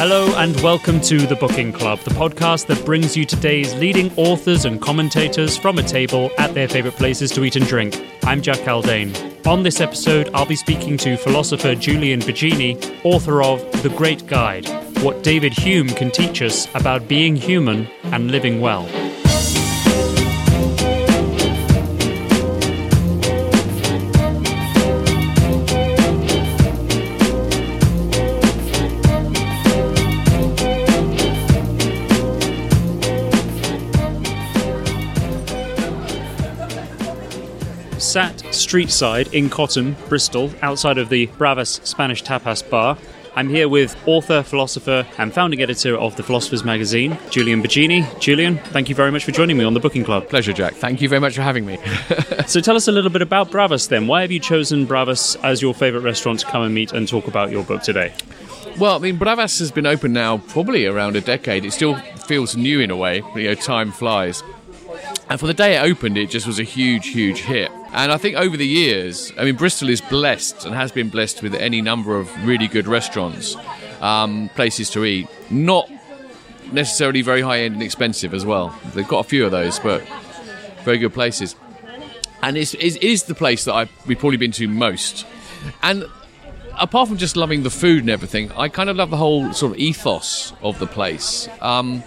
Hello and welcome to The Booking Club, the podcast that brings you today's leading authors and commentators from a table at their favourite places to eat and drink. I'm Jack Haldane. On this episode, I'll be speaking to philosopher Julian Baggini, author of The Great Guide What David Hume Can Teach Us About Being Human and Living Well. Street side in Cotham, Bristol, outside of the Bravas Spanish Tapas Bar. I'm here with author, philosopher, and founding editor of the Philosopher's Magazine, Julian Baggini. Julian, thank you very much for joining me on the Booking Club. Pleasure, Jack. Thank you very much for having me. so tell us a little bit about Bravas then. Why have you chosen Bravas as your favourite restaurant to come and meet and talk about your book today? Well, I mean, Bravas has been open now probably around a decade. It still feels new in a way. You know, time flies. And for the day it opened, it just was a huge, huge hit. And I think over the years, I mean, Bristol is blessed and has been blessed with any number of really good restaurants, um, places to eat. Not necessarily very high end and expensive as well. They've got a few of those, but very good places. And it's, it is the place that I've we've probably been to most. And apart from just loving the food and everything, I kind of love the whole sort of ethos of the place. Um,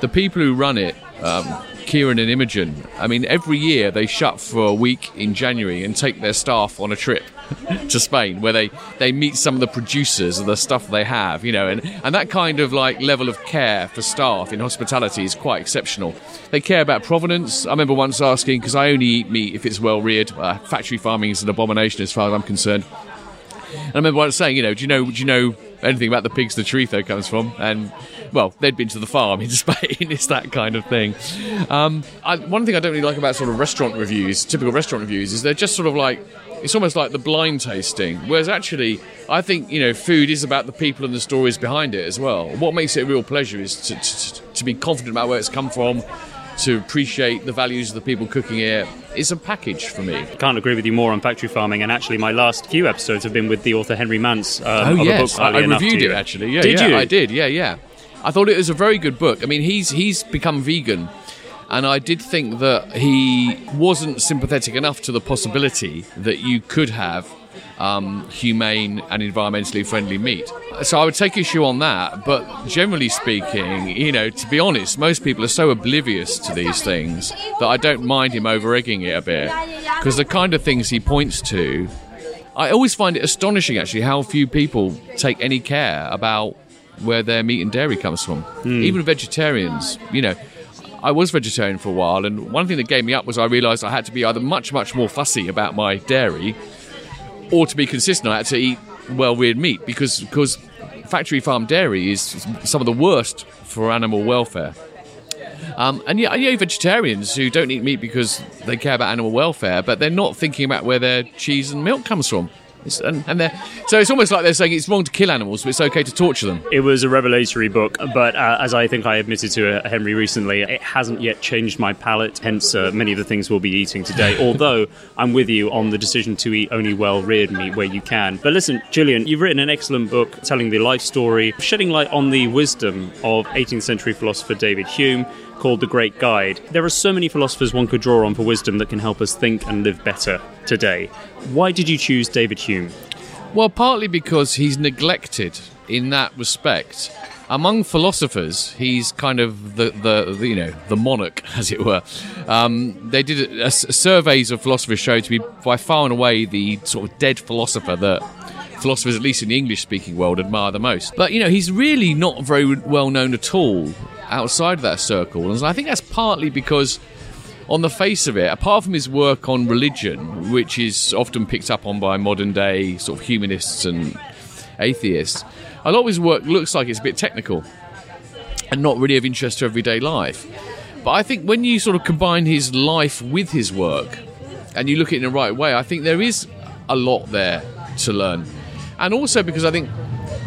the people who run it, um, Kieran and Imogen. I mean, every year they shut for a week in January and take their staff on a trip to Spain where they, they meet some of the producers of the stuff they have, you know, and, and that kind of like level of care for staff in hospitality is quite exceptional. They care about provenance. I remember once asking, because I only eat meat if it's well reared, uh, factory farming is an abomination as far as I'm concerned. And I remember once saying, you know, do you know, do you know anything about the pigs the Chorizo comes from? And well, they'd been to the farm in Spain. it's that kind of thing. Um, I, one thing I don't really like about sort of restaurant reviews, typical restaurant reviews, is they're just sort of like it's almost like the blind tasting. Whereas actually, I think you know, food is about the people and the stories behind it as well. What makes it a real pleasure is to, to, to be confident about where it's come from, to appreciate the values of the people cooking it. It's a package for me. I Can't agree with you more on factory farming. And actually, my last few episodes have been with the author Henry Mance. Um, oh yes, I, I reviewed it actually. Yeah, did yeah, you? I did. Yeah, yeah. I thought it was a very good book. I mean, he's he's become vegan, and I did think that he wasn't sympathetic enough to the possibility that you could have um, humane and environmentally friendly meat. So I would take issue on that. But generally speaking, you know, to be honest, most people are so oblivious to these things that I don't mind him over egging it a bit because the kind of things he points to. I always find it astonishing, actually, how few people take any care about where their meat and dairy comes from. Mm. Even vegetarians, you know, I was vegetarian for a while, and one thing that gave me up was I realised I had to be either much, much more fussy about my dairy, or to be consistent, I had to eat well-reared meat because because factory farm dairy is some of the worst for animal welfare. Um, and yeah, you know, vegetarians who don't eat meat because they care about animal welfare, but they're not thinking about where their cheese and milk comes from. And, and so it's almost like they're saying it's wrong to kill animals, but it's okay to torture them. It was a revelatory book, but uh, as I think I admitted to uh, Henry recently, it hasn't yet changed my palate. Hence, uh, many of the things we'll be eating today. Although I'm with you on the decision to eat only well-reared meat where you can. But listen, Julian, you've written an excellent book telling the life story, shedding light on the wisdom of 18th century philosopher David Hume called The Great Guide. There are so many philosophers one could draw on for wisdom that can help us think and live better today. Why did you choose David Hume? Well, partly because he's neglected in that respect. Among philosophers, he's kind of the, the, the you know the monarch, as it were. Um, they did a, a, surveys of philosophers show to be by far and away the sort of dead philosopher that philosophers, at least in the English-speaking world, admire the most. But you know, he's really not very well known at all outside of that circle. And I think that's partly because, on the face of it, apart from his work on religion, which is often picked up on by modern day sort of humanists and atheists, a lot of his work looks like it's a bit technical and not really of interest to everyday life. But I think when you sort of combine his life with his work and you look at it in the right way, I think there is a lot there to learn. And also because I think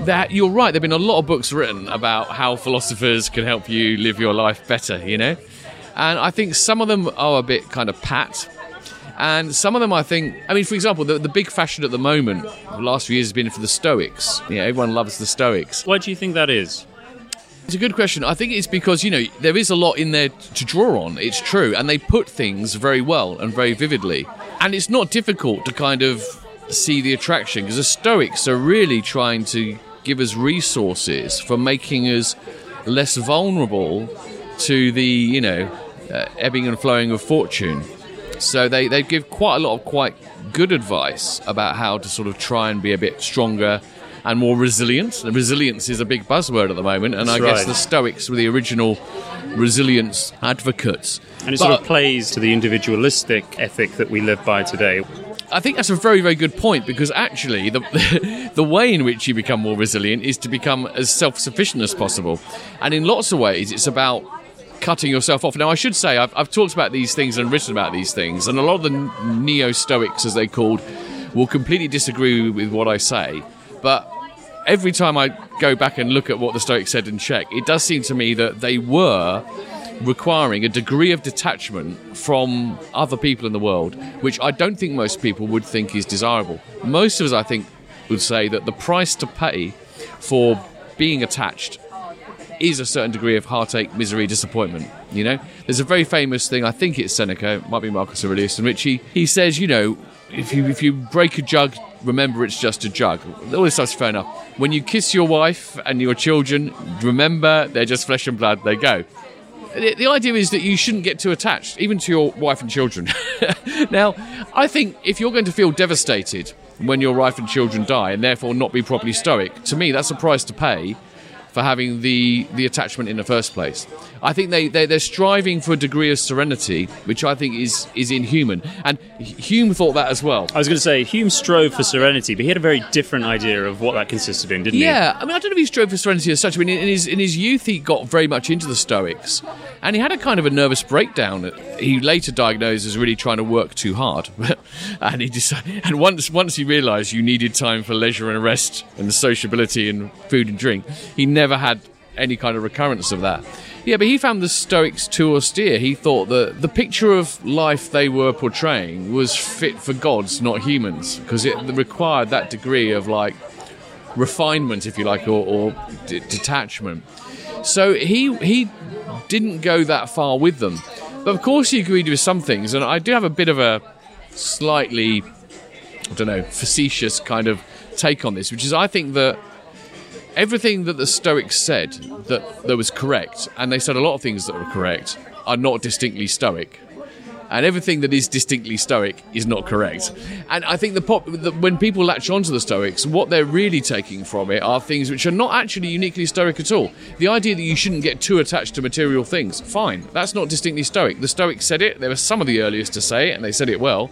that you're right. There've been a lot of books written about how philosophers can help you live your life better. You know, and I think some of them are a bit kind of pat, And some of them, I think, I mean, for example, the, the big fashion at the moment, the last few years, has been for the Stoics. Yeah, everyone loves the Stoics. Why do you think that is? It's a good question. I think it's because, you know, there is a lot in there to draw on. It's true. And they put things very well and very vividly. And it's not difficult to kind of see the attraction because the Stoics are really trying to give us resources for making us less vulnerable to the, you know, uh, ebbing and flowing of fortune. So they, they give quite a lot of quite good advice about how to sort of try and be a bit stronger and more resilient. And resilience is a big buzzword at the moment, and That's I guess the Stoics were the original resilience advocates. And it But- sort of plays to the individualistic ethic that we live by today. I think that's a very, very good point because actually, the the way in which you become more resilient is to become as self sufficient as possible, and in lots of ways, it's about cutting yourself off. Now, I should say I've, I've talked about these things and written about these things, and a lot of the neo Stoics, as they called, will completely disagree with what I say, but. Every time I go back and look at what the Stoics said and check, it does seem to me that they were requiring a degree of detachment from other people in the world, which I don't think most people would think is desirable. Most of us, I think, would say that the price to pay for being attached is a certain degree of heartache, misery, disappointment. You know, there's a very famous thing. I think it's Seneca, it might be Marcus Aurelius, in which he, he says, you know, if you if you break a jug, remember it's just a jug. All this stuff's fair enough. When you kiss your wife and your children, remember they're just flesh and blood. They go. The, the idea is that you shouldn't get too attached, even to your wife and children. now, I think if you're going to feel devastated when your wife and children die and therefore not be properly stoic, to me that's a price to pay for having the, the attachment in the first place. I think they, they, they're striving for a degree of serenity, which I think is, is inhuman. And Hume thought that as well. I was going to say, Hume strove for serenity, but he had a very different idea of what that consisted in, didn't he? Yeah, I mean, I don't know if he strove for serenity as such. I mean, in his in his youth, he got very much into the Stoics, and he had a kind of a nervous breakdown. He later diagnosed as really trying to work too hard, and he decided. And once once he realised you needed time for leisure and rest and sociability and food and drink, he never had any kind of recurrence of that. Yeah, but he found the Stoics too austere. He thought that the picture of life they were portraying was fit for gods, not humans, because it required that degree of like refinement, if you like, or, or d- detachment. So he he didn't go that far with them, but of course he agreed with some things, and I do have a bit of a slightly, I don't know, facetious kind of take on this, which is I think that everything that the Stoics said that, that was correct, and they said a lot of things that were correct, are not distinctly Stoic. And everything that is distinctly Stoic is not correct. And I think the, pop, the when people latch onto the Stoics, what they're really taking from it are things which are not actually uniquely Stoic at all. The idea that you shouldn't get too attached to material things, fine. That's not distinctly Stoic. The Stoics said it. They were some of the earliest to say it, and they said it well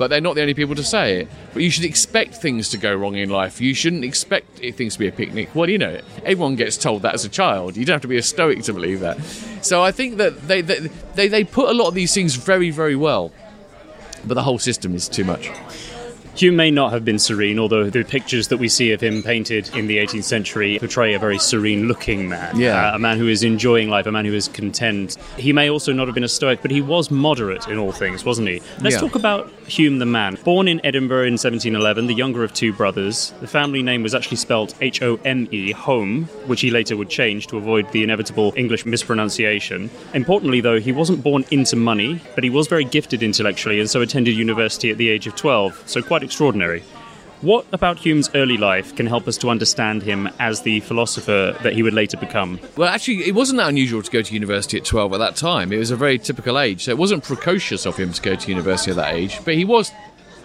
but they're not the only people to say it. But you should expect things to go wrong in life. You shouldn't expect things to be a picnic. Well, you know, everyone gets told that as a child. You don't have to be a stoic to believe that. So I think that they they, they, they put a lot of these things very, very well. But the whole system is too much. Hume may not have been serene, although the pictures that we see of him painted in the 18th century portray a very serene looking man. Yeah. Uh, a man who is enjoying life, a man who is content. He may also not have been a Stoic, but he was moderate in all things, wasn't he? Let's Yeah. talk about Hume the man. Born in Edinburgh in 1711, the younger of two brothers, the family name was actually spelt H O M E, home, which he later would change to avoid the inevitable English mispronunciation. Importantly, though, he wasn't born into money, but he was very gifted intellectually and so attended university at the age of 12, so quite extraordinary. What about Hume's early life can help us to understand him as the philosopher that he would later become? Well, actually, it wasn't that unusual to go to university at 12 at that time. It was a very typical age. So it wasn't precocious of him to go to university at that age, but he was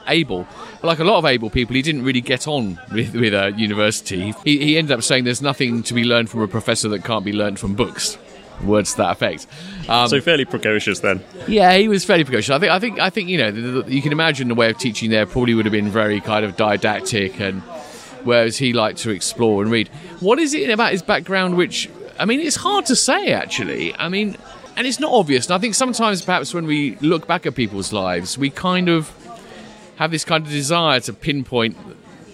able. Like a lot of able people, he didn't really get on with, with uh, university. He, he ended up saying there's nothing to be learned from a professor that can't be learned from books. Words to that effect. Um, so fairly precocious then. yeah, he was fairly precocious. I think. I think. I think. You know, the, the, you can imagine the way of teaching there probably would have been very kind of didactic, and whereas he liked to explore and read. What is it about his background which? I mean, it's hard to say actually. I mean, and it's not obvious. And I think sometimes, perhaps, when we look back at people's lives, we kind of have this kind of desire to pinpoint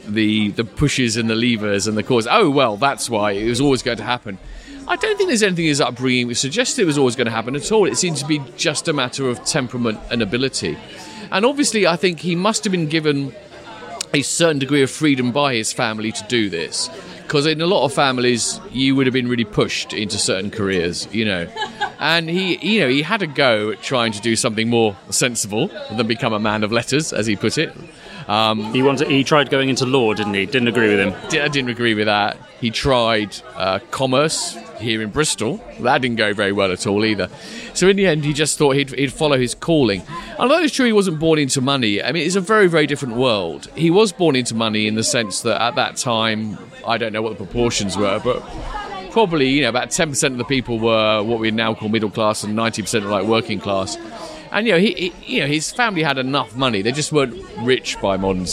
the the pushes and the levers and the cause. Oh well, that's why it was always going to happen. I don't think there's anything in his upbringing which suggests it was always going to happen at all. It seems to be just a matter of temperament and ability. And obviously, I think he must have been given a certain degree of freedom by his family to do this. Because in a lot of families, you would have been really pushed into certain careers, you know. And he, you know, he had a go at trying to do something more sensible than become a man of letters, as he put it. Um, he wanted. He tried going into law, didn't he? Didn't agree with him. I didn't agree with that. He tried uh, commerce here in Bristol. That didn't go very well at all either. So in the end, he just thought he'd, he'd follow his calling. Although it's true he wasn't born into money, I mean, it's a very, very different world. He was born into money in the sense that at that time, I don't know what the proportions were, but probably, you know, about 10% of the people were what we now call middle class and 90% were like working class. And, you know, he, he, you know, his family had enough money. They just weren't rich by modern,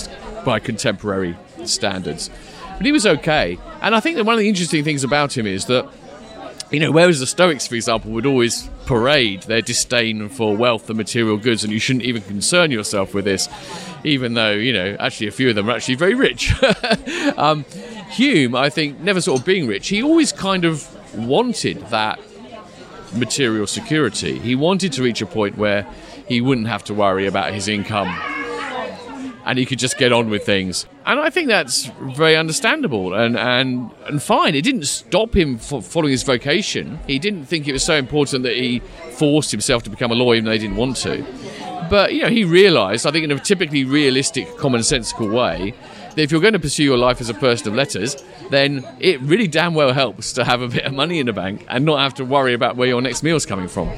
by contemporary standards. But he was okay. And I think that one of the interesting things about him is that you know, whereas the Stoics, for example, would always parade their disdain for wealth and material goods, and you shouldn't even concern yourself with this, even though, you know, actually a few of them are actually very rich. um, Hume, I think, never sort of being rich, he always kind of wanted that material security. He wanted to reach a point where he wouldn't have to worry about his income and he could just get on with things. And I think that's very understandable and, and, and fine. It didn't stop him following his vocation. He didn't think it was so important that he forced himself to become a lawyer even though he didn't want to. But, you know, he realised, I think in a typically realistic, commonsensical way, that if you're going to pursue your life as a person of letters, then it really damn well helps to have a bit of money in the bank and not have to worry about where your next meal's coming from.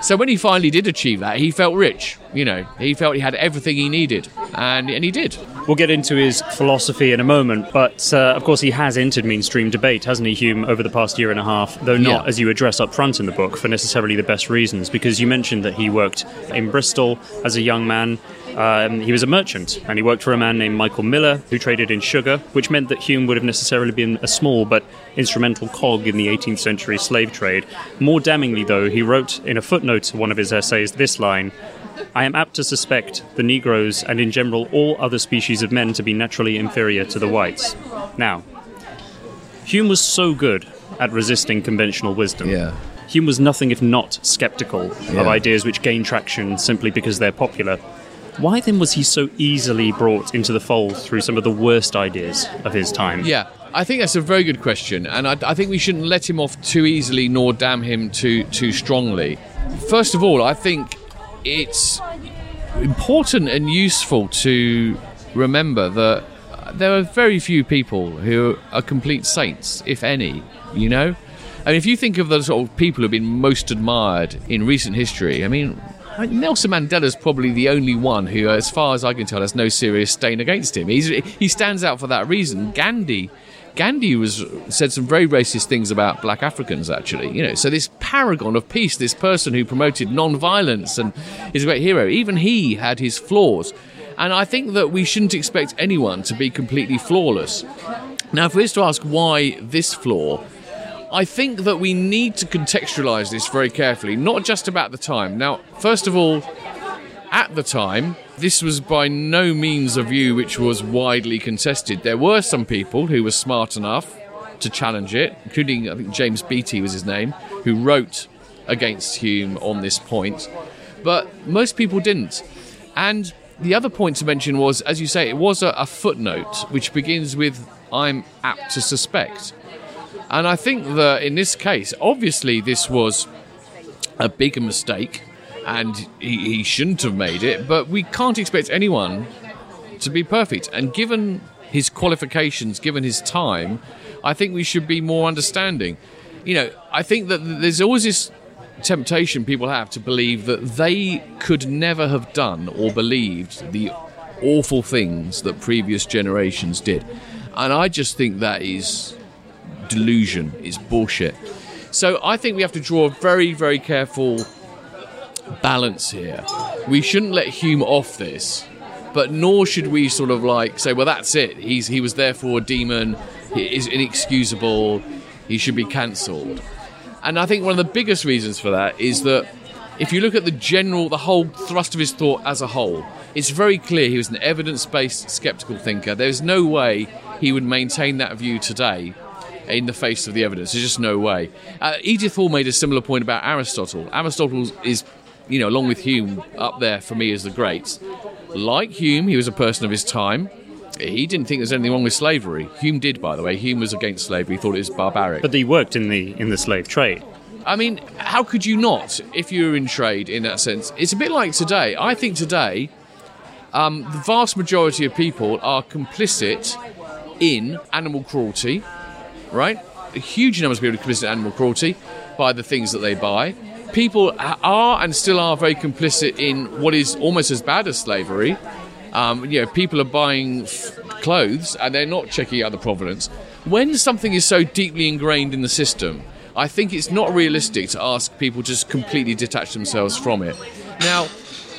So when he finally did achieve that, he felt rich. You know, he felt he had everything he needed, and, and he did. We'll get into his philosophy in a moment, but uh, of course he has entered mainstream debate, hasn't he, Hume, over the past year and a half, though not, yeah. as you address up front in the book, for necessarily the best reasons, because you mentioned that he worked in Bristol as a young man. Um, he was a merchant, and he worked for a man named Michael Miller, who traded in sugar, which meant that Hume would have necessarily been a small but instrumental cog in the 18th century slave trade. More damningly, though, he wrote in a footnote to one of his essays this line I am apt to suspect the Negroes and in general all other species of men to be naturally inferior to the whites. Now, Hume was so good at resisting conventional wisdom. Yeah. Hume was nothing if not skeptical yeah. of ideas which gain traction simply because they're popular. Why then was he so easily brought into the fold through some of the worst ideas of his time? Yeah, I think that's a very good question, and I, I, think we shouldn't let him off too easily nor damn him too too strongly. First of all, I think it's important and useful to remember that there are very few people who are complete saints, if any, you know? And if you think of the sort of people who've been most admired in recent history, I mean, Uh, Nelson Mandela is probably the only one who, uh, as far as I can tell, has no serious stain against him. He's, he stands out for that reason. Gandhi Gandhi was said some very racist things about black Africans, actually. You know, so this paragon of peace, this person who promoted non-violence and is a great hero, even he had his flaws. And I think that we shouldn't expect anyone to be completely flawless. Now, if we're to ask why this flaw, I think that we need to contextualize this very carefully, not just about the time. Now, first of all, at the time, this was by no means a view which was widely contested. There were some people who were smart enough to challenge it, including, I think, James Beattie was his name, who wrote against Hume on this point. But most people didn't. And the other point to mention was, as you say, it was a, a footnote which begins with, I'm apt to suspect. And I think that in this case, obviously, this was a bigger mistake and he, he shouldn't have made it. But we can't expect anyone to be perfect. And given his qualifications, given his time, I think we should be more understanding. You know, I think that there's always this temptation people have to believe that they could never have done or believed the awful things that previous generations did. And I just think that is delusion, is bullshit. So I think we have to draw a very, very careful balance here. We shouldn't let Hume off this, but nor should we sort of like say, well, that's it. He's he was therefore a demon. He is inexcusable. He should be cancelled. And I think one of the biggest reasons for that is that if you look at the general, the whole thrust of his thought as a whole, it's very clear he was an evidence-based skeptical thinker. There's no way he would maintain that view today in the face of the evidence. There's just no way. Uh, Edith Hall made a similar point about Aristotle. Aristotle is you know, along with Hume, up there for me as the greats. Like Hume, he was a person of his time. He didn't think there's anything wrong with slavery. Hume did, by the way. Hume was against slavery. He thought it was barbaric. But he worked in the in the slave trade. I mean, how could you not if you were in trade in that sense? It's a bit like today. I think today, um, the vast majority of people are complicit in animal cruelty, right? A huge numbers of people are complicit in animal cruelty by the things that they buy. People are and still are very complicit in what is almost as bad as slavery. Um, you know, people are buying f- clothes and they're not checking out the provenance. When something is so deeply ingrained in the system, I think it's not realistic to ask people to just completely detach themselves from it. Now,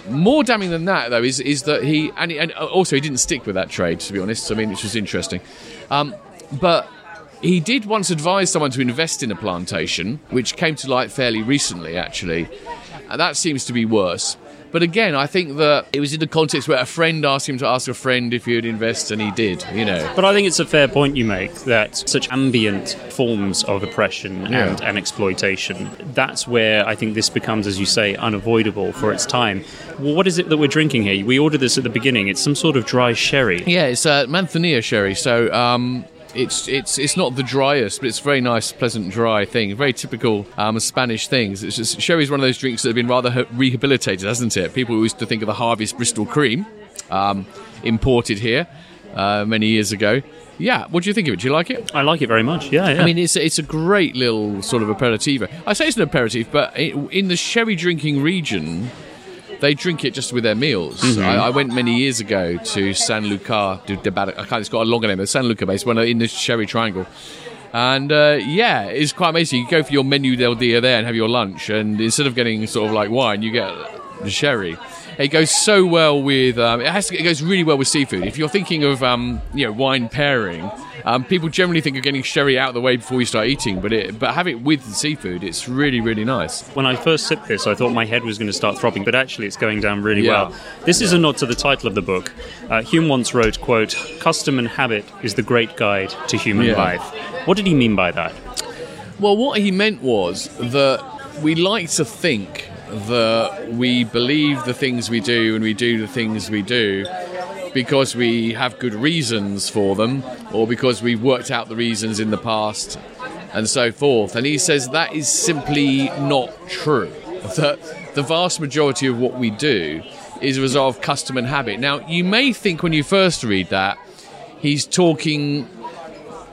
more damning than that, though, is is that he and, and also he didn't stick with that trade. To be honest, I mean, which was interesting. Um, but he did once advise someone to invest in a plantation, which came to light fairly recently, actually. And that seems to be worse. But again, I think that it was in the context where a friend asked him to ask a friend if he would invest, and he did, you know. But I think it's a fair point you make that such ambient forms of oppression Yeah. and, and exploitation, that's where I think this becomes, as you say, unavoidable for its time. Well, what is it that we're drinking here? We ordered this at the beginning. It's some sort of dry sherry. Yeah, it's uh, Manzanilla sherry. So um, it's it's it's not the driest, but it's a very nice, pleasant, dry thing. Very typical um, Spanish things. It's just sherry is one of those drinks that have been rather rehabilitated, hasn't it? People used to think of the Harvey's Bristol Cream, um, imported here uh, many years ago. Yeah, what do you think of it? Do you like it? I like it very much. Yeah, yeah. I mean, it's it's a great little sort of aperitivo. I say it's an aperitif, but i in the sherry drinking region, they drink it just with their meals. I, I went many years ago to San Lucar de, de Bar- I can't, it's got a longer name, but San Lucar base, one in the Sherry Triangle. And uh, yeah, it's quite amazing. You go for your menu del dia there and have your lunch, and instead of getting sort of like wine, you get the sherry. It goes so well with. Um, it has. To, it goes really well with seafood. If you're thinking of um, you know wine pairing, um, people generally think of getting sherry out of the way before you start eating, but it, but have it with the seafood. It's really really nice. when I first sipped this, I thought my head was going to start throbbing, but actually it's going down really Yeah. well. This is a nod to the title of the book. Uh, Hume once wrote, quote, Custom and habit is the great guide to human Yeah. life. What did he mean by that? Well, what he meant was that we like to think that we believe the things we do and we do the things we do because we have good reasons for them or because we've worked out the reasons in the past and so forth. And he says that is simply not true. That the vast majority of what we do is a result of custom and habit. Now, you may think when you first read that, he's talking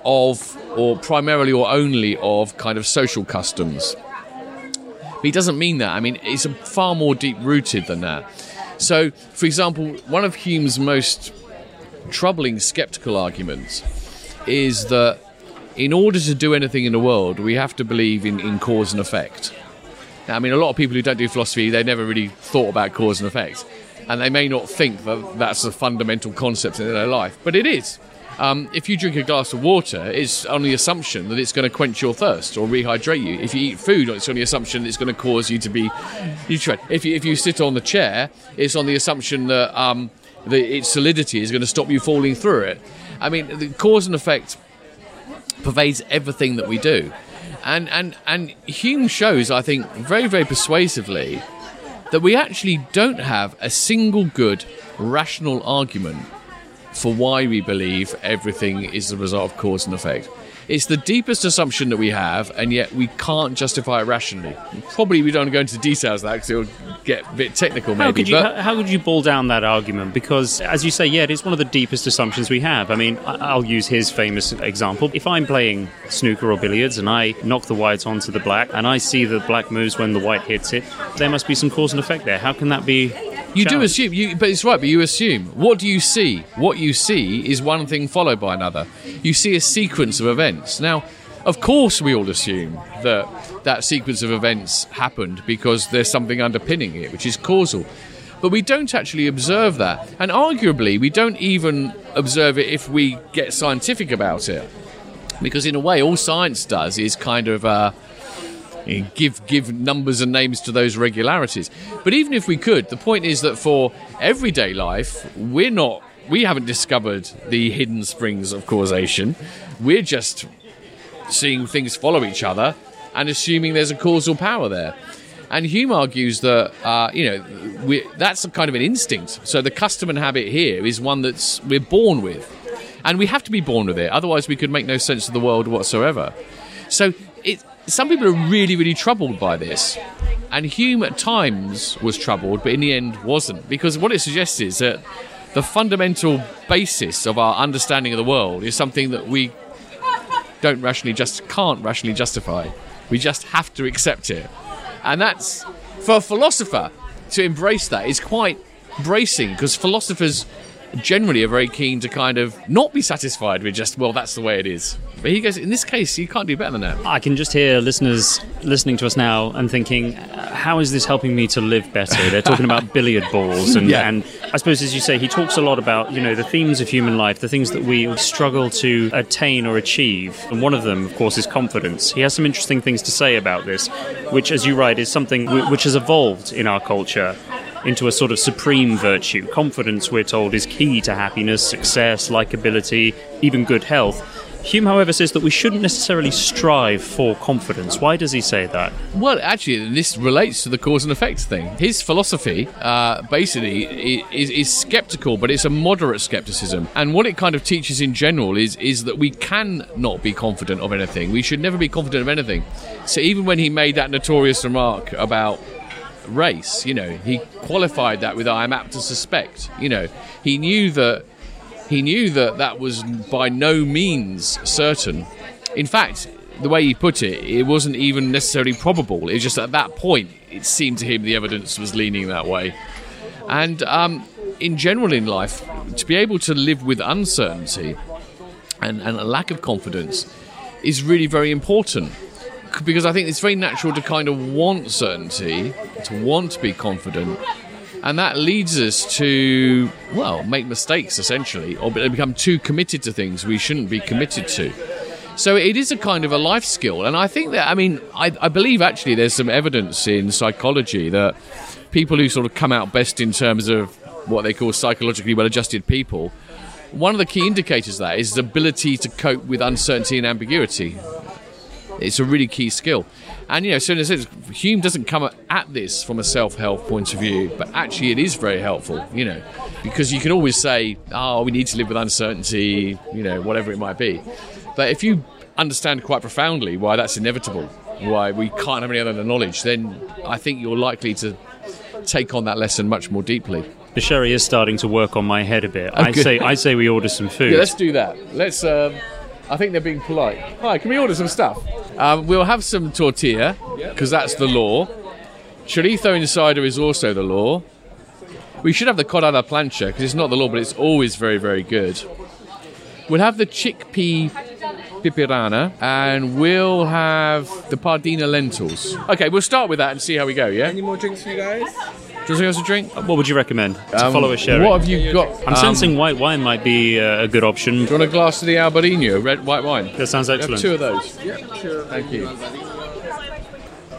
of, or primarily or only of, kind of social customs. But he doesn't mean that. I mean, it's far more deep rooted than that. So, for example, one of Hume's most troubling skeptical arguments is that in order to do anything in the world, we have to believe in, in cause and effect. Now, I mean, a lot of people who don't do philosophy, they never really thought about cause and effect. And they may not think that that's a fundamental concept in their life, but it is. Um, if you drink a glass of water, it's on the assumption that it's going to quench your thirst or rehydrate you. If you eat food, it's on the assumption that it's going to cause you to be nutrient. If you, if you sit on the chair, it's on the assumption that, um, that its solidity is going to stop you falling through it. I mean, the cause and effect pervades everything that we do. And, and, and Hume shows, I think, very, very persuasively that we actually don't have a single good rational argument for why we believe everything is the result of cause and effect. It's the deepest assumption that we have, and yet we can't justify it rationally. Probably we don't go into details of that because it'll get a bit technical, maybe. How could, you, but how, could you boil down that argument? Because, as you say, yeah, it is one of the deepest assumptions we have. I mean, I'll use his famous example. If I'm playing snooker or billiards and I knock the white onto the black and I see the black moves when the white hits it, there must be some cause and effect there. How can that be? You do assume, you, but it's right. But you assume. What do you see? What you see is one thing followed by another. You see a sequence of events. Now, of course, we all assume that that sequence of events happened because there's something underpinning it, which is causal. But we don't actually observe that, and arguably, we don't even observe it if we get scientific about it, because in a way, all science does is kind of. Uh, give give numbers and names to those regularities. But even if we could, the point is that for everyday life, we're not we haven't discovered the hidden springs of causation. We're just seeing things follow each other and assuming there's a causal power there. And Hume argues that uh, you know we, that's a kind of an instinct. So the custom and habit here is one that's we're born with, and we have to be born with it. Otherwise, we could make no sense of the world whatsoever. So it, some people are really, really troubled by this, and Hume at times was troubled, but in the end wasn't because what it suggests is that the fundamental basis of our understanding of the world is something that we don't rationally just can't rationally justify. We just have to accept it. And that's for a philosopher to embrace that is quite bracing because philosophers generally are very keen to kind of not be satisfied with just well that's the way it is but he goes in this case you can't do better than that I can just hear listeners listening to us now and thinking, how is this helping me to live better? They're talking about billiard balls, and, Yeah. and I suppose, as you say, he talks a lot about you know the themes of human life, the things that we struggle to attain or achieve, and one of them, of course, is confidence. He has some interesting things to say about this, which, as you write, is something w- which has evolved in our culture into a sort of supreme virtue. Confidence, we're told, is key to happiness, success, likability, even good health. Hume, however, says that we shouldn't necessarily strive for confidence. Why does he say that? Well, actually, this relates to the cause and effect thing. His philosophy, uh, basically, is, is skeptical, but it's a moderate skepticism. And what it kind of teaches in general is is that we can not be confident of anything. We should never be confident of anything. So even when he made that notorious remark about race, you know, he qualified that with "I am apt to suspect." You know, he knew that he knew that that was by no means certain. In fact, the way he put it, it wasn't even necessarily probable. It was just at that point, it seemed to him the evidence was leaning that way. And um, in general in life, to be able to live with uncertainty and, and a lack of confidence is really very important because I think it's very natural to kind of want certainty, to want to be confident, and that leads us to well make mistakes essentially, or become too committed to things we shouldn't be committed to. So it is a kind of a life skill, and I think that I mean I, I believe actually there's some evidence in psychology that people who sort of come out best in terms of what they call psychologically well-adjusted people. One of the key indicators of that is the ability to cope with uncertainty and ambiguity. It's a really key skill. And, you know, so in a sense, Hume doesn't come at this from a self help point of view, but actually it is very helpful, you know, because you can always say, oh, we need to live with uncertainty, you know, whatever it might be. But if you understand quite profoundly why that's inevitable, why we can't have any other knowledge, then I think you're likely to take on that lesson much more deeply. The sherry is starting to work on my head a bit. I say, I say we order some food. Yeah, let's do that. Let's. Um, I think they're being polite. Hi, can we order some stuff? Um, we'll have some tortilla because that's the law. Chorizo in cider is also the law. We should have the cod a la plancha because it's not the law, but it's always very, very good. We'll have the chickpea pipirrana and we'll have the pardina lentils. Okay, we'll start with that and see how we go. Yeah. Any more drinks for you guys? Do you want us a drink? what would you recommend to Um, follow a sherry? What have you got? I'm Um, sensing white wine might be uh, a good option. Do you want a glass of the Albarino, red white wine? That sounds We have excellent. two of those. Yeah, sure. Thank you.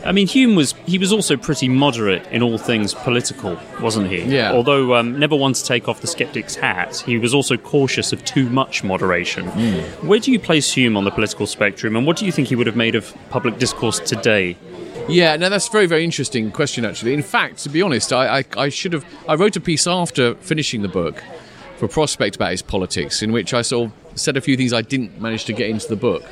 I mean, Hume was he was also pretty moderate in all things political, wasn't he? Yeah. Although um, never one to take off the skeptic's hat, he was also cautious of too much moderation. Hmm. Where do you place Hume on the political spectrum, and what do you think he would have made of public discourse today? Yeah, now that's a very, very interesting question, actually. In fact, to be honest, I, I, I should have. I wrote a piece after finishing the book for Prospect about his politics, in which I sort of said a few things I didn't manage to get into the book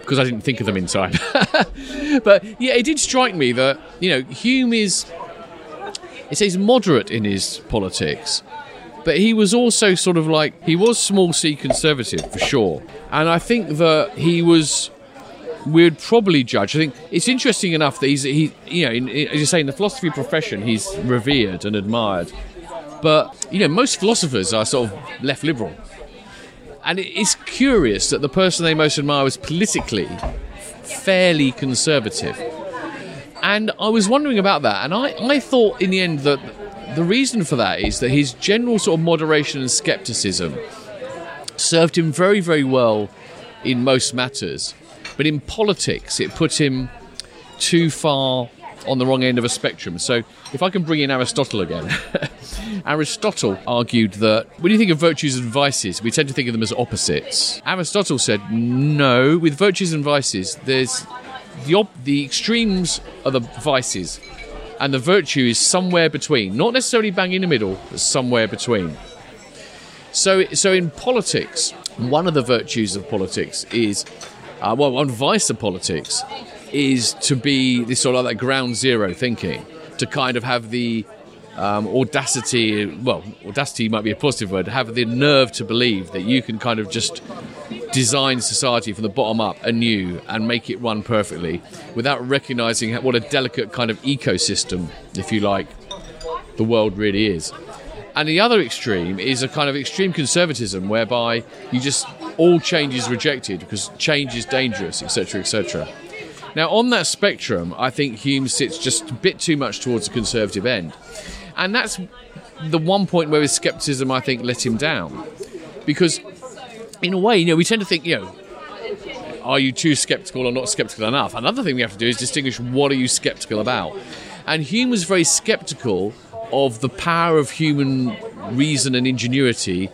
because I didn't think of them in time. but yeah, it did strike me that, you know, Hume is. It says moderate in his politics, but he was also sort of like. He was small c conservative, for sure. And I think that he was we'd probably judge. I think it's interesting enough that he's he you know in, in- as you say in the philosophy profession he's revered and admired, but you know most philosophers are sort of left liberal, and it's curious that the person they most admire was politically fairly conservative, and I was wondering about that, and I I thought in the end that the reason for that is that his general sort of moderation and skepticism served him very, very well in most matters. But in politics, it put him too far on the wrong end of a spectrum. So, if I can bring in Aristotle again, Aristotle argued that when you think of virtues and vices, we tend to think of them as opposites. Aristotle said, no, with virtues and vices, there's the op- the extremes are the vices, and the virtue is somewhere between. Not necessarily bang in the middle, but somewhere between. So, so in politics, one of the virtues of politics is, uh, well, on vice of politics is to be this sort of like ground zero thinking, to kind of have the um, audacity, well, audacity might be a positive word, have the nerve to believe that you can kind of just design society from the bottom up anew and make it run perfectly without recognizing what a delicate kind of ecosystem, if you like, the world really is. And the other extreme is a kind of extreme conservatism whereby you just all change is rejected because change is dangerous, etc., etc. Now, on that spectrum, I think Hume sits just a bit too much towards the conservative end. And that's the one point where his skepticism, I think, let him down. Because, in a way, you know, we tend to think, you know, are you too skeptical or not skeptical enough? Another thing we have to do is distinguish what are you skeptical about. And Hume was very skeptical of the power of human reason and ingenuity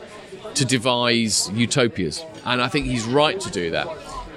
to devise utopias. And I think he's right to do that.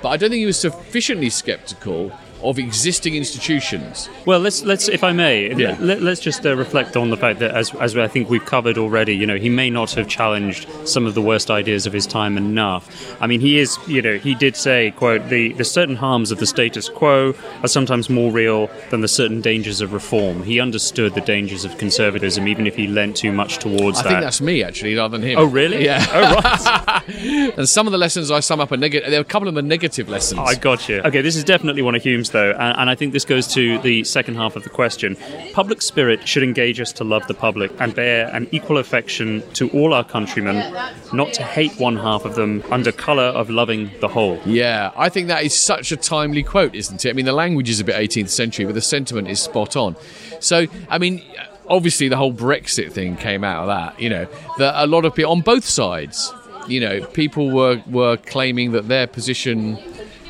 But I don't think he was sufficiently skeptical of existing institutions. Well, let's let's, if I may, Yeah. let, us just uh, reflect on the fact that, as as I think we've covered already, you know, he may not have challenged some of the worst ideas of his time enough. I mean, he is, you know, he did say, "quote the the certain harms of the status quo are sometimes more real than the certain dangers of reform." He understood the dangers of conservatism, even if he leant too much towards I that. I think that's me, actually, rather than him. Oh, really? Yeah. Oh, right. And some of the lessons I sum up are negative. There are a couple of them are negative lessons. I got you. Okay, this is definitely one of Hume's, though, and, and I think this goes to the second half of the question. Public spirit should engage us to love the public and bear an equal affection to all our countrymen, not to hate one half of them under colour of loving the whole. Yeah, I think that is such a timely quote, isn't it? I mean, the language is a bit 18th century, but the sentiment is spot on. So, I mean, obviously the whole Brexit thing came out of that. You know, that a lot of people on both sides, you know, people were were claiming that their position,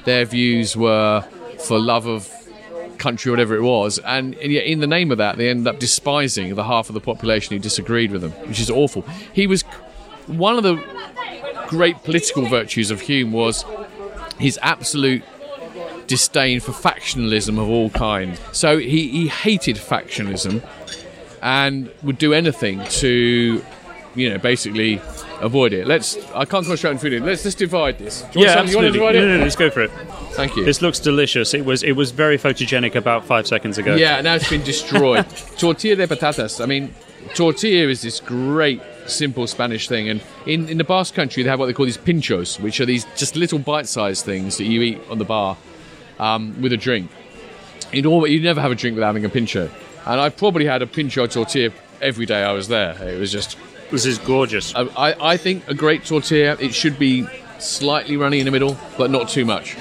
their views were for love of country, whatever it was, and, yet in the name of that, they ended up despising the half of the population who disagreed with them, which is awful. He was one of the great political virtues of Hume was his absolute disdain for factionalism of all kinds. So he, he hated factionalism and would do anything to, you know, basically avoid it. Let's. I can't concentrate on food. Let's just divide this. Do you Yeah, want some- you want absolutely. to divide No, it? no, no, let's go for it. Thank you. This looks delicious. It was it was very photogenic about five seconds ago. Yeah, now it's been destroyed. tortilla de patatas. I mean, tortilla is this great, simple Spanish thing, and in, in the Basque country they have what they call these pinchos, which are these just little bite-sized things that you eat on the bar um, with a drink. You'd, all, you'd never have a drink without having a pincho, and I probably had a pincho tortilla every day I was there. It was just, This is gorgeous. I, I I think a great tortilla. It should be slightly runny in the middle, but not too much.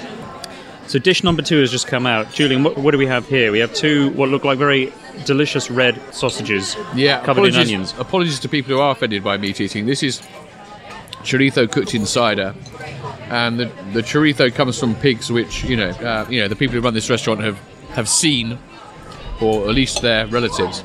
So dish number two has just come out. Julian, what, what do we have here? We have two what look like very delicious red sausages Yeah, covered in apologies, onions. Apologies to people who are offended by meat eating. This is chorizo cooked in cider, and the, the chorizo comes from pigs, which you know, uh, you know, the people who run this restaurant have have seen, or at least their relatives.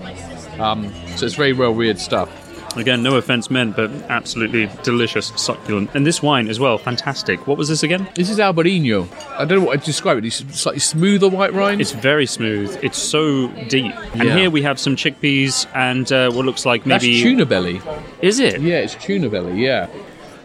Um, so it's very well weird stuff. Again, no offense meant, but absolutely delicious, succulent. And this wine as well, fantastic. What was this again? This is Albarino. I don't know what to describe it. It's slightly smoother white rind. It's very smooth. It's so deep. And Yeah. here we have some chickpeas and uh, what looks like maybe That's maybe. tuna belly. Is it? Yeah, it's tuna belly. Yeah.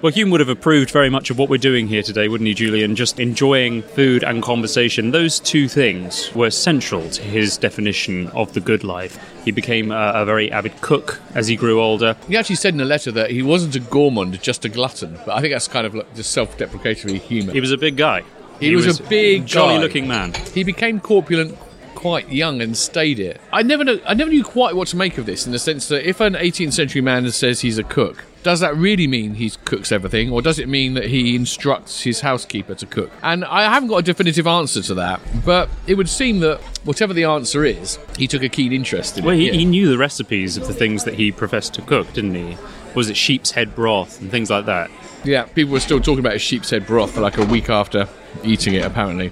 Well, Hume would have approved very much of what we're doing here today, wouldn't he, Julian? Just enjoying food and conversation. Those two things were central to his definition of the good life. He became a, a very avid cook as he grew older. He actually said in a letter that he wasn't a gourmand, just a glutton. But I think that's kind of like just self-deprecatory humour. He was a big guy. He was a big jolly-looking man. He became corpulent quite young and stayed it. I never know, I never knew quite what to make of this in the sense that if an 18th century man says he's a cook, does that really mean he cooks everything, or does it mean that he instructs his housekeeper to cook? And I haven't got a definitive answer to that, but it would seem that whatever the answer is, he took a keen interest in Well, it. he, yeah. he knew the recipes of the things that he professed to cook, didn't he? Was it sheep's head broth and things like that? Yeah, people were still talking about his sheep's head broth for like a week after eating it, apparently.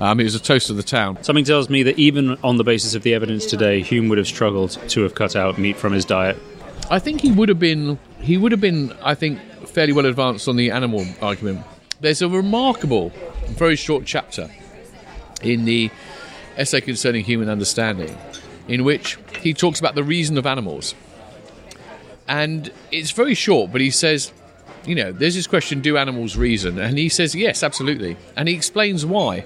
Um, it was a toast of the town. Something tells me that even on the basis of the evidence today, Hume would have struggled to have cut out meat from his diet. I think he would have been he would have been I think fairly well advanced on the animal argument. There's a remarkable, very short chapter in the essay concerning human understanding, in which he talks about the reason of animals. And it's very short, but he says, you know, there's this question do animals reason? And he says, yes, absolutely. And he explains why.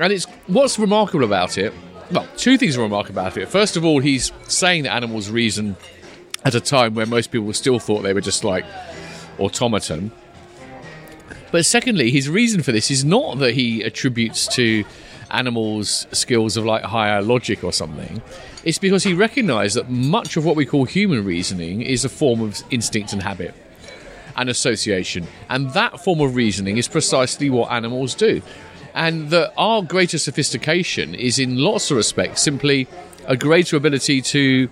And it's what's remarkable about it. Well, two things are remarkable about it. First of all, he's saying that animals reason at a time where most people still thought they were just like automaton. But secondly, his reason for this is not that he attributes to animals skills of like higher logic or something. It's because he recognized that much of what we call human reasoning is a form of instinct and habit and association. And that form of reasoning is precisely what animals do. And that our greater sophistication is, in lots of respects, simply a greater ability to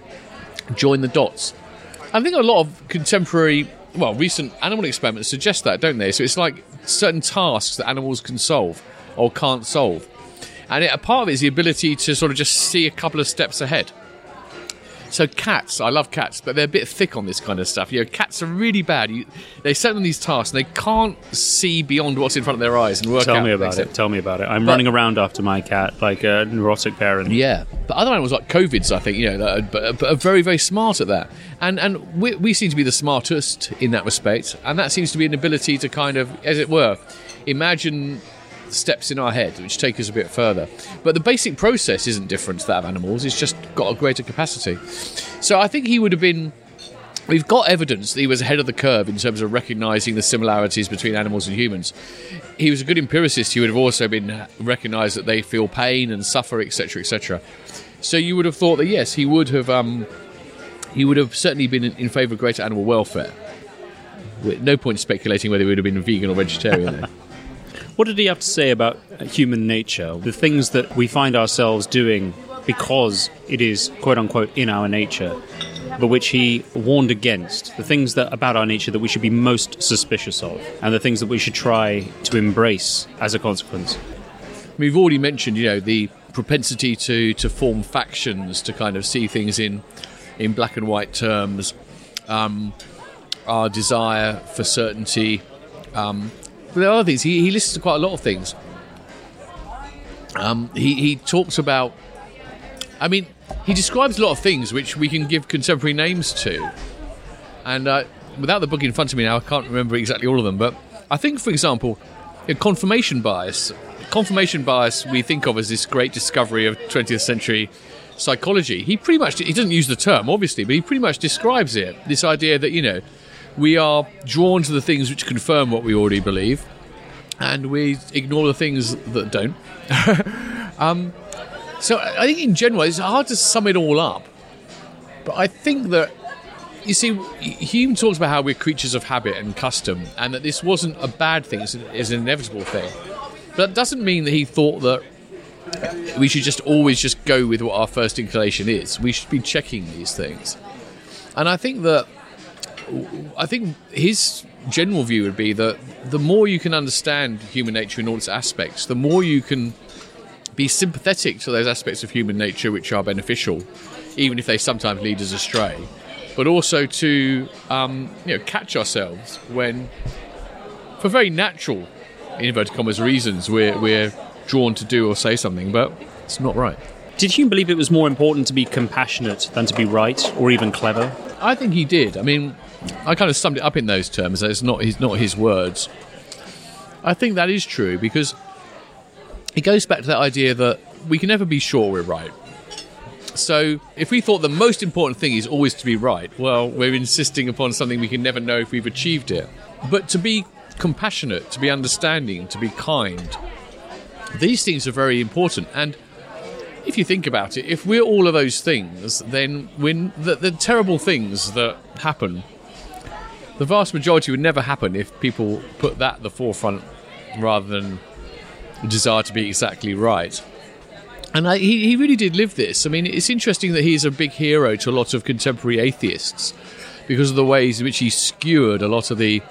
join the dots. I think a lot of contemporary, well, recent animal experiments suggest that, don't they? So it's like certain tasks that animals can solve or can't solve. And it, a part of it is the ability to sort of just see a couple of steps ahead. So cats, I love cats, but they're a bit thick on this kind of stuff. You know, cats are really bad. You, they set them these tasks, and they can't see beyond what's in front of their eyes and work Tell out. me about it. Tell me about it. I'm running around after my cat like a neurotic parent. Yeah, but other animals like corvids, I think you know, that are, but, but are very very smart at that, and and we, we seem to be the smartest in that respect, and that seems to be an ability to kind of, as it were, imagine steps in our head which take us a bit further. But the basic process isn't different to that of animals, it's just got a greater capacity. So I think he would have been. We've got evidence that he was ahead of the curve in terms of recognizing the similarities between animals and humans. He was a good empiricist. He would have also been recognized that they feel pain and suffer, etc., etc. So you would have thought that yes, he would have. Um, he would have certainly been in, favour of greater animal welfare. No point speculating whether he would have been vegan or vegetarian. What did he have to say about human nature? The things that we find ourselves doing because it is quote unquote in our nature, but which he warned against. The things that about our nature that we should be most suspicious of, and the things that we should try to embrace as a consequence. We've already mentioned, you know, the propensity to, to form factions, to kind of see things in in black and white terms, um, our desire for certainty. Um, there are things. He, he listens to quite a lot of things. Um, he, he talks about, I mean, he describes a lot of things which we can give contemporary names to. And uh, without the book in front of me now, I can't remember exactly all of them. But I think, for example, confirmation bias. Confirmation bias we think of as this great discovery of 20th century psychology. He pretty much, he doesn't use the term, obviously, but he pretty much describes it. This idea that, you know, we are drawn to the things which confirm what we already believe, and we ignore the things that don't. um, so I think in general, it's hard to sum it all up. But I think that, you see, Hume talks about how we're creatures of habit and custom, and that this wasn't a bad thing, it's an, it's an inevitable thing. But that doesn't mean that he thought that we should just always just go with what our first inclination is. We should be checking these things. And I think that I think his general view would be that the more you can understand human nature in all its aspects, the more you can be sympathetic to those aspects of human nature which are beneficial, even if they sometimes lead us astray, but also to um, you know catch ourselves when, for very natural, in inverted commas, reasons, we're, we're drawn to do or say something, but it's not right. Did Hume believe it was more important to be compassionate than to be right or even clever? I think he did. I mean, I kind of summed it up in those terms. It's not his, not his words. I think that is true because it goes back to that idea that we can never be sure we're right. So if we thought the most important thing is always to be right, well, we're insisting upon something we can never know if we've achieved it. But to be compassionate, to be understanding, to be kind, these things are very important. And if you think about it, if we're all of those things, then when the, the terrible things that happen, the vast majority would never happen if people put that at the forefront rather than desire to be exactly right. And I, he, he really did live this. I mean, it's interesting that he's a big hero to a lot of contemporary atheists because of the ways in which he skewered a lot of the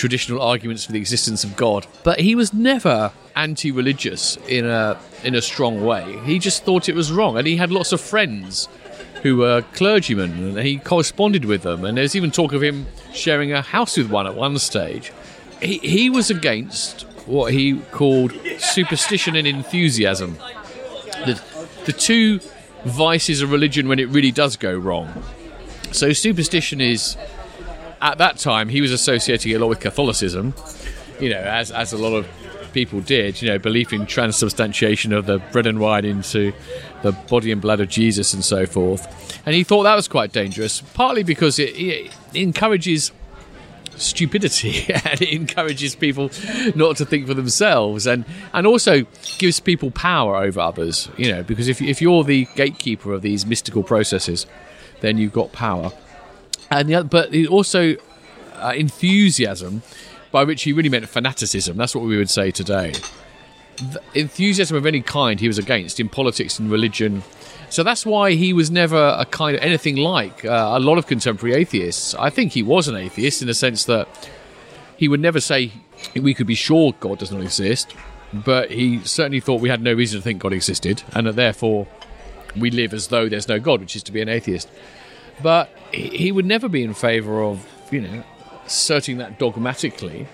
traditional arguments for the existence of God. But he was never anti-religious in a in a strong way. He just thought it was wrong, and he had lots of friends who were clergymen, and he corresponded with them. And there's even talk of him sharing a house with one at one stage. He, he was against what he called superstition and enthusiasm. The, the two vices of religion when it really does go wrong. So, superstition is, at that time, he was associating a lot with Catholicism, you know, as, as a lot of people did, you know, belief in transubstantiation of the bread and wine into the body and blood of Jesus and so forth. And he thought that was quite dangerous, partly because it, it encourages stupidity and it encourages people not to think for themselves and and also gives people power over others you know because if, if you're the gatekeeper of these mystical processes then you've got power and the, other, but also uh, enthusiasm by which he really meant fanaticism that's what we would say today the enthusiasm of any kind he was against in politics and religion so that's why he was never a kind of anything like uh, a lot of contemporary atheists. I think he was an atheist in the sense that he would never say we could be sure God does not exist, but he certainly thought we had no reason to think God existed, and that therefore we live as though there's no God, which is to be an atheist. But he would never be in favour of, you know, asserting that dogmatically.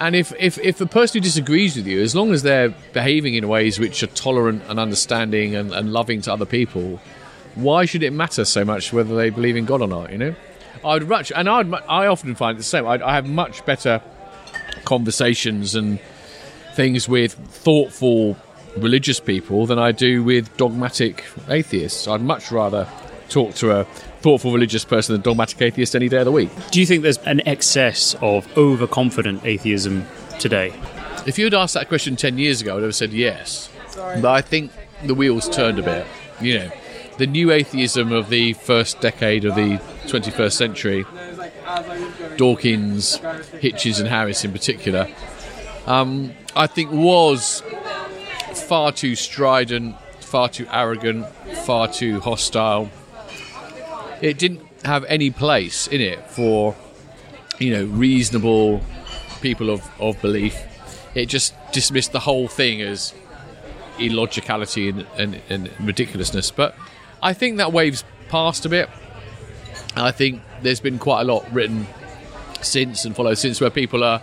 And if, if, if the person who disagrees with you, as long as they're behaving in ways which are tolerant and understanding and, and loving to other people, why should it matter so much whether they believe in God or not? You know, I'd much, and I'd, I often find it the same. I'd, I have much better conversations and things with thoughtful religious people than I do with dogmatic atheists. I'd much rather talk to a thoughtful religious person than dogmatic atheist any day of the week. Do you think there's an excess of overconfident atheism today? If you had asked that question 10 years ago, I would have said yes. But I think the wheels turned a bit. You know, the new atheism of the first decade of the 21st century, Dawkins, Hitchens, and Harris in particular, um, I think was far too strident, far too arrogant, far too hostile. It didn't have any place in it for, you know, reasonable people of, of belief. It just dismissed the whole thing as illogicality and, and, and ridiculousness. But I think that wave's passed a bit. I think there's been quite a lot written since and followed since where people are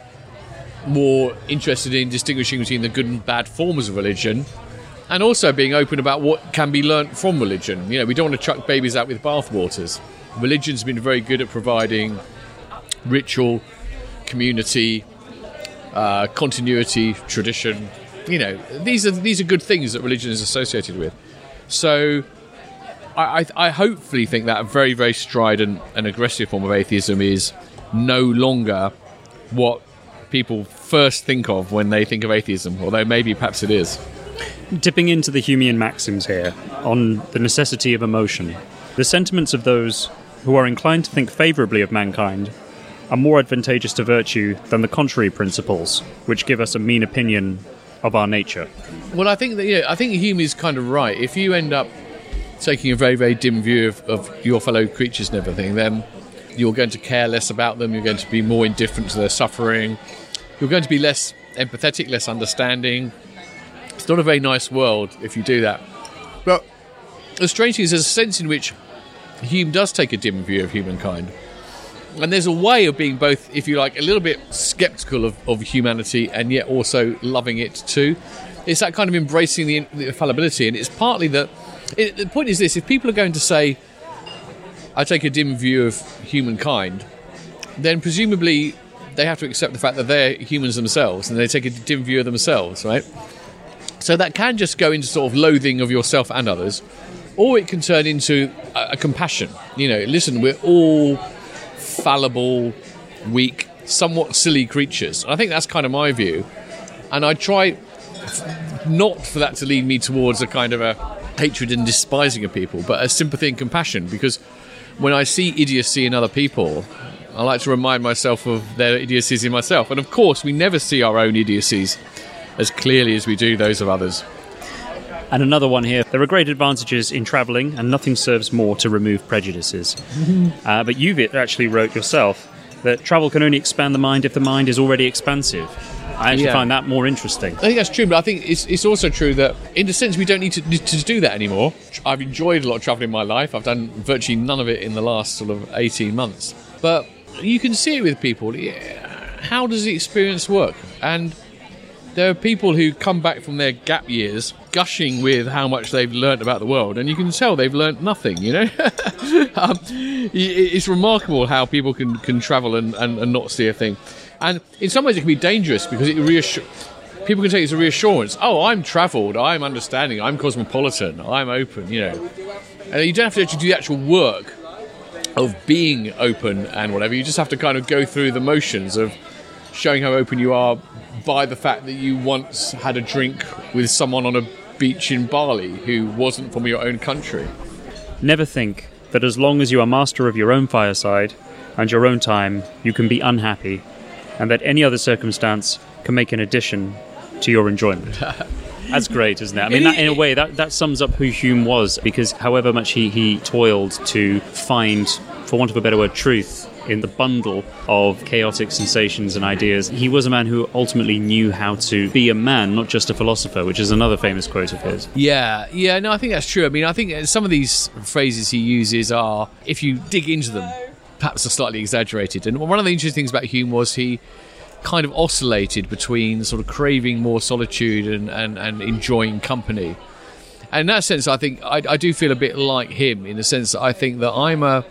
more interested in distinguishing between the good and bad forms of religion and also being open about what can be learnt from religion. You know, we don't want to chuck babies out with bathwaters. Religion's been very good at providing ritual, community, uh, continuity, tradition. You know, these are these are good things that religion is associated with. So, I, I, I hopefully think that a very very strident and aggressive form of atheism is no longer what people first think of when they think of atheism, although maybe perhaps it is. Dipping into the Humean maxims here on the necessity of emotion, the sentiments of those who are inclined to think favourably of mankind are more advantageous to virtue than the contrary principles, which give us a mean opinion of our nature. Well, I think that yeah, I think Hume is kind of right. If you end up taking a very very dim view of, of your fellow creatures and everything, then you're going to care less about them. You're going to be more indifferent to their suffering. You're going to be less empathetic, less understanding. It's not a very nice world if you do that. But the strange thing is, there's a sense in which Hume does take a dim view of humankind. And there's a way of being both, if you like, a little bit skeptical of, of humanity and yet also loving it too. It's that kind of embracing the, the fallibility. And it's partly that. It, the point is this if people are going to say, I take a dim view of humankind, then presumably they have to accept the fact that they're humans themselves and they take a dim view of themselves, right? So that can just go into sort of loathing of yourself and others, or it can turn into a, a compassion. You know, listen, we're all fallible, weak, somewhat silly creatures. And I think that's kind of my view. And I try not for that to lead me towards a kind of a hatred and despising of people, but a sympathy and compassion because when I see idiocy in other people, I like to remind myself of their idiocies in myself. And of course, we never see our own idiocies as clearly as we do those of others. And another one here there are great advantages in travelling, and nothing serves more to remove prejudices. uh, but you actually wrote yourself that travel can only expand the mind if the mind is already expansive. I actually Yeah. find that more interesting. I think that's true, but I think it's, it's also true that, in a sense, we don't need to, to do that anymore. I've enjoyed a lot of travelling in my life. I've done virtually none of it in the last sort of 18 months. But you can see it with people. Yeah, How does the experience work? And there are people who come back from their gap years gushing with how much they've learnt about the world, and you can tell they've learnt nothing. You know, um, it's remarkable how people can, can travel and, and, and, not see a thing. And in some ways, it can be dangerous because it reassures. People can take it as a reassurance. Oh, I'm travelled. I'm understanding. I'm cosmopolitan. I'm open. You know, and you don't have to actually do the actual work of being open and whatever. You just have to kind of go through the motions of showing how open you are by the fact that you once had a drink with someone on a beach in Bali who wasn't from your own country. Never think that as long as you are master of your own fireside and your own time, you can be unhappy, and that any other circumstance can make an addition to your enjoyment. That's great, isn't it? I mean, that, in a way, that, that sums up who Hume was, because however much he, he toiled to find, for want of a better word, truth in the bundle of chaotic sensations and ideas. He was a man who ultimately knew how to be a man, not just a philosopher, which is another famous quote of his. Yeah, yeah, no, I think that's true. I mean, I think some of these phrases he uses are, if you dig into them, perhaps are slightly exaggerated. And one of the interesting things about Hume was he kind of oscillated between sort of craving more solitude and, and, and enjoying company. And in that sense, I think I, I do feel a bit like him in the sense that I think that I'm a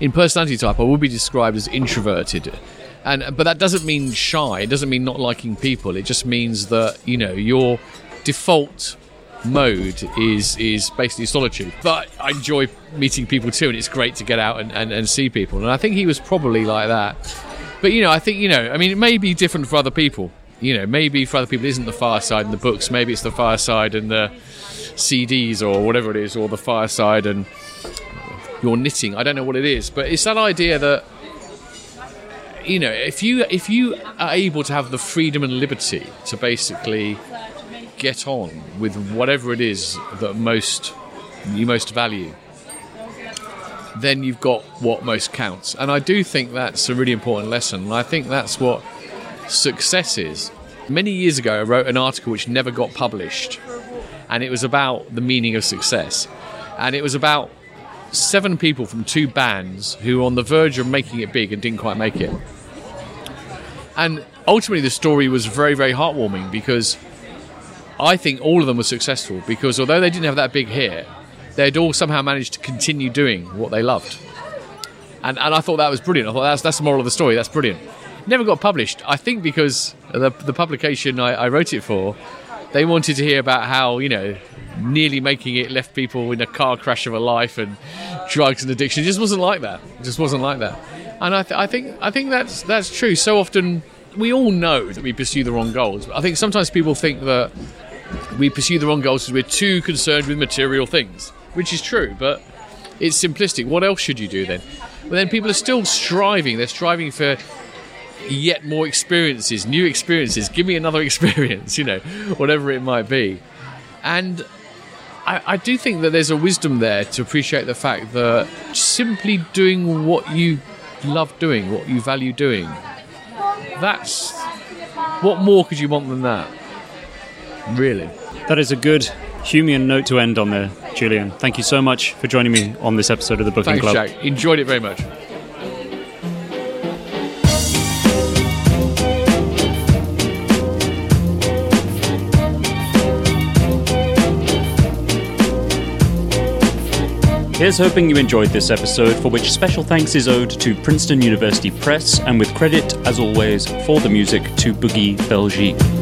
in personality type, I would be described as introverted. And but that doesn't mean shy. It doesn't mean not liking people. It just means that you know your default mode is is basically solitude. But I enjoy meeting people too, and it's great to get out and, and, and see people. And I think he was probably like that. But you know, I think you know, I mean, it may be different for other people. You know, maybe for other people, it isn't the fireside and the books. Maybe it's the fireside and the CDs or whatever it is, or the fireside and your knitting. I don't know what it is, but it's that idea that you know, if you if you are able to have the freedom and liberty to basically get on with whatever it is that most you most value, then you've got what most counts. And I do think that's a really important lesson. And I think that's what success is. Many years ago, I wrote an article which never got published, and it was about the meaning of success. And it was about seven people from two bands who were on the verge of making it big and didn't quite make it. And ultimately, the story was very, very heartwarming because I think all of them were successful because although they didn't have that big hit, they'd all somehow managed to continue doing what they loved. And, and I thought that was brilliant. I thought that's, that's the moral of the story. That's brilliant. Never got published. I think because the, the publication I, I wrote it for, they wanted to hear about how, you know, nearly making it left people in a car crash of a life and drugs and addiction. It just wasn't like that. It just wasn't like that. And I, th- I think I think that's that's true. So often we all know that we pursue the wrong goals. I think sometimes people think that we pursue the wrong goals because we're too concerned with material things, which is true, but it's simplistic. What else should you do then? But then people are still striving. They're striving for yet more experiences, new experiences. Give me another experience, you know, whatever it might be. And I, I, do think that there's a wisdom there to appreciate the fact that simply doing what you love doing, what you value doing, that's what more could you want than that? Really. That is a good Humean note to end on there, Julian. Thank you so much for joining me on this episode of the Booking Thanks, Club. Jack. Enjoyed it very much. Here's hoping you enjoyed this episode, for which special thanks is owed to Princeton University Press, and with credit, as always, for the music to Boogie Belgique.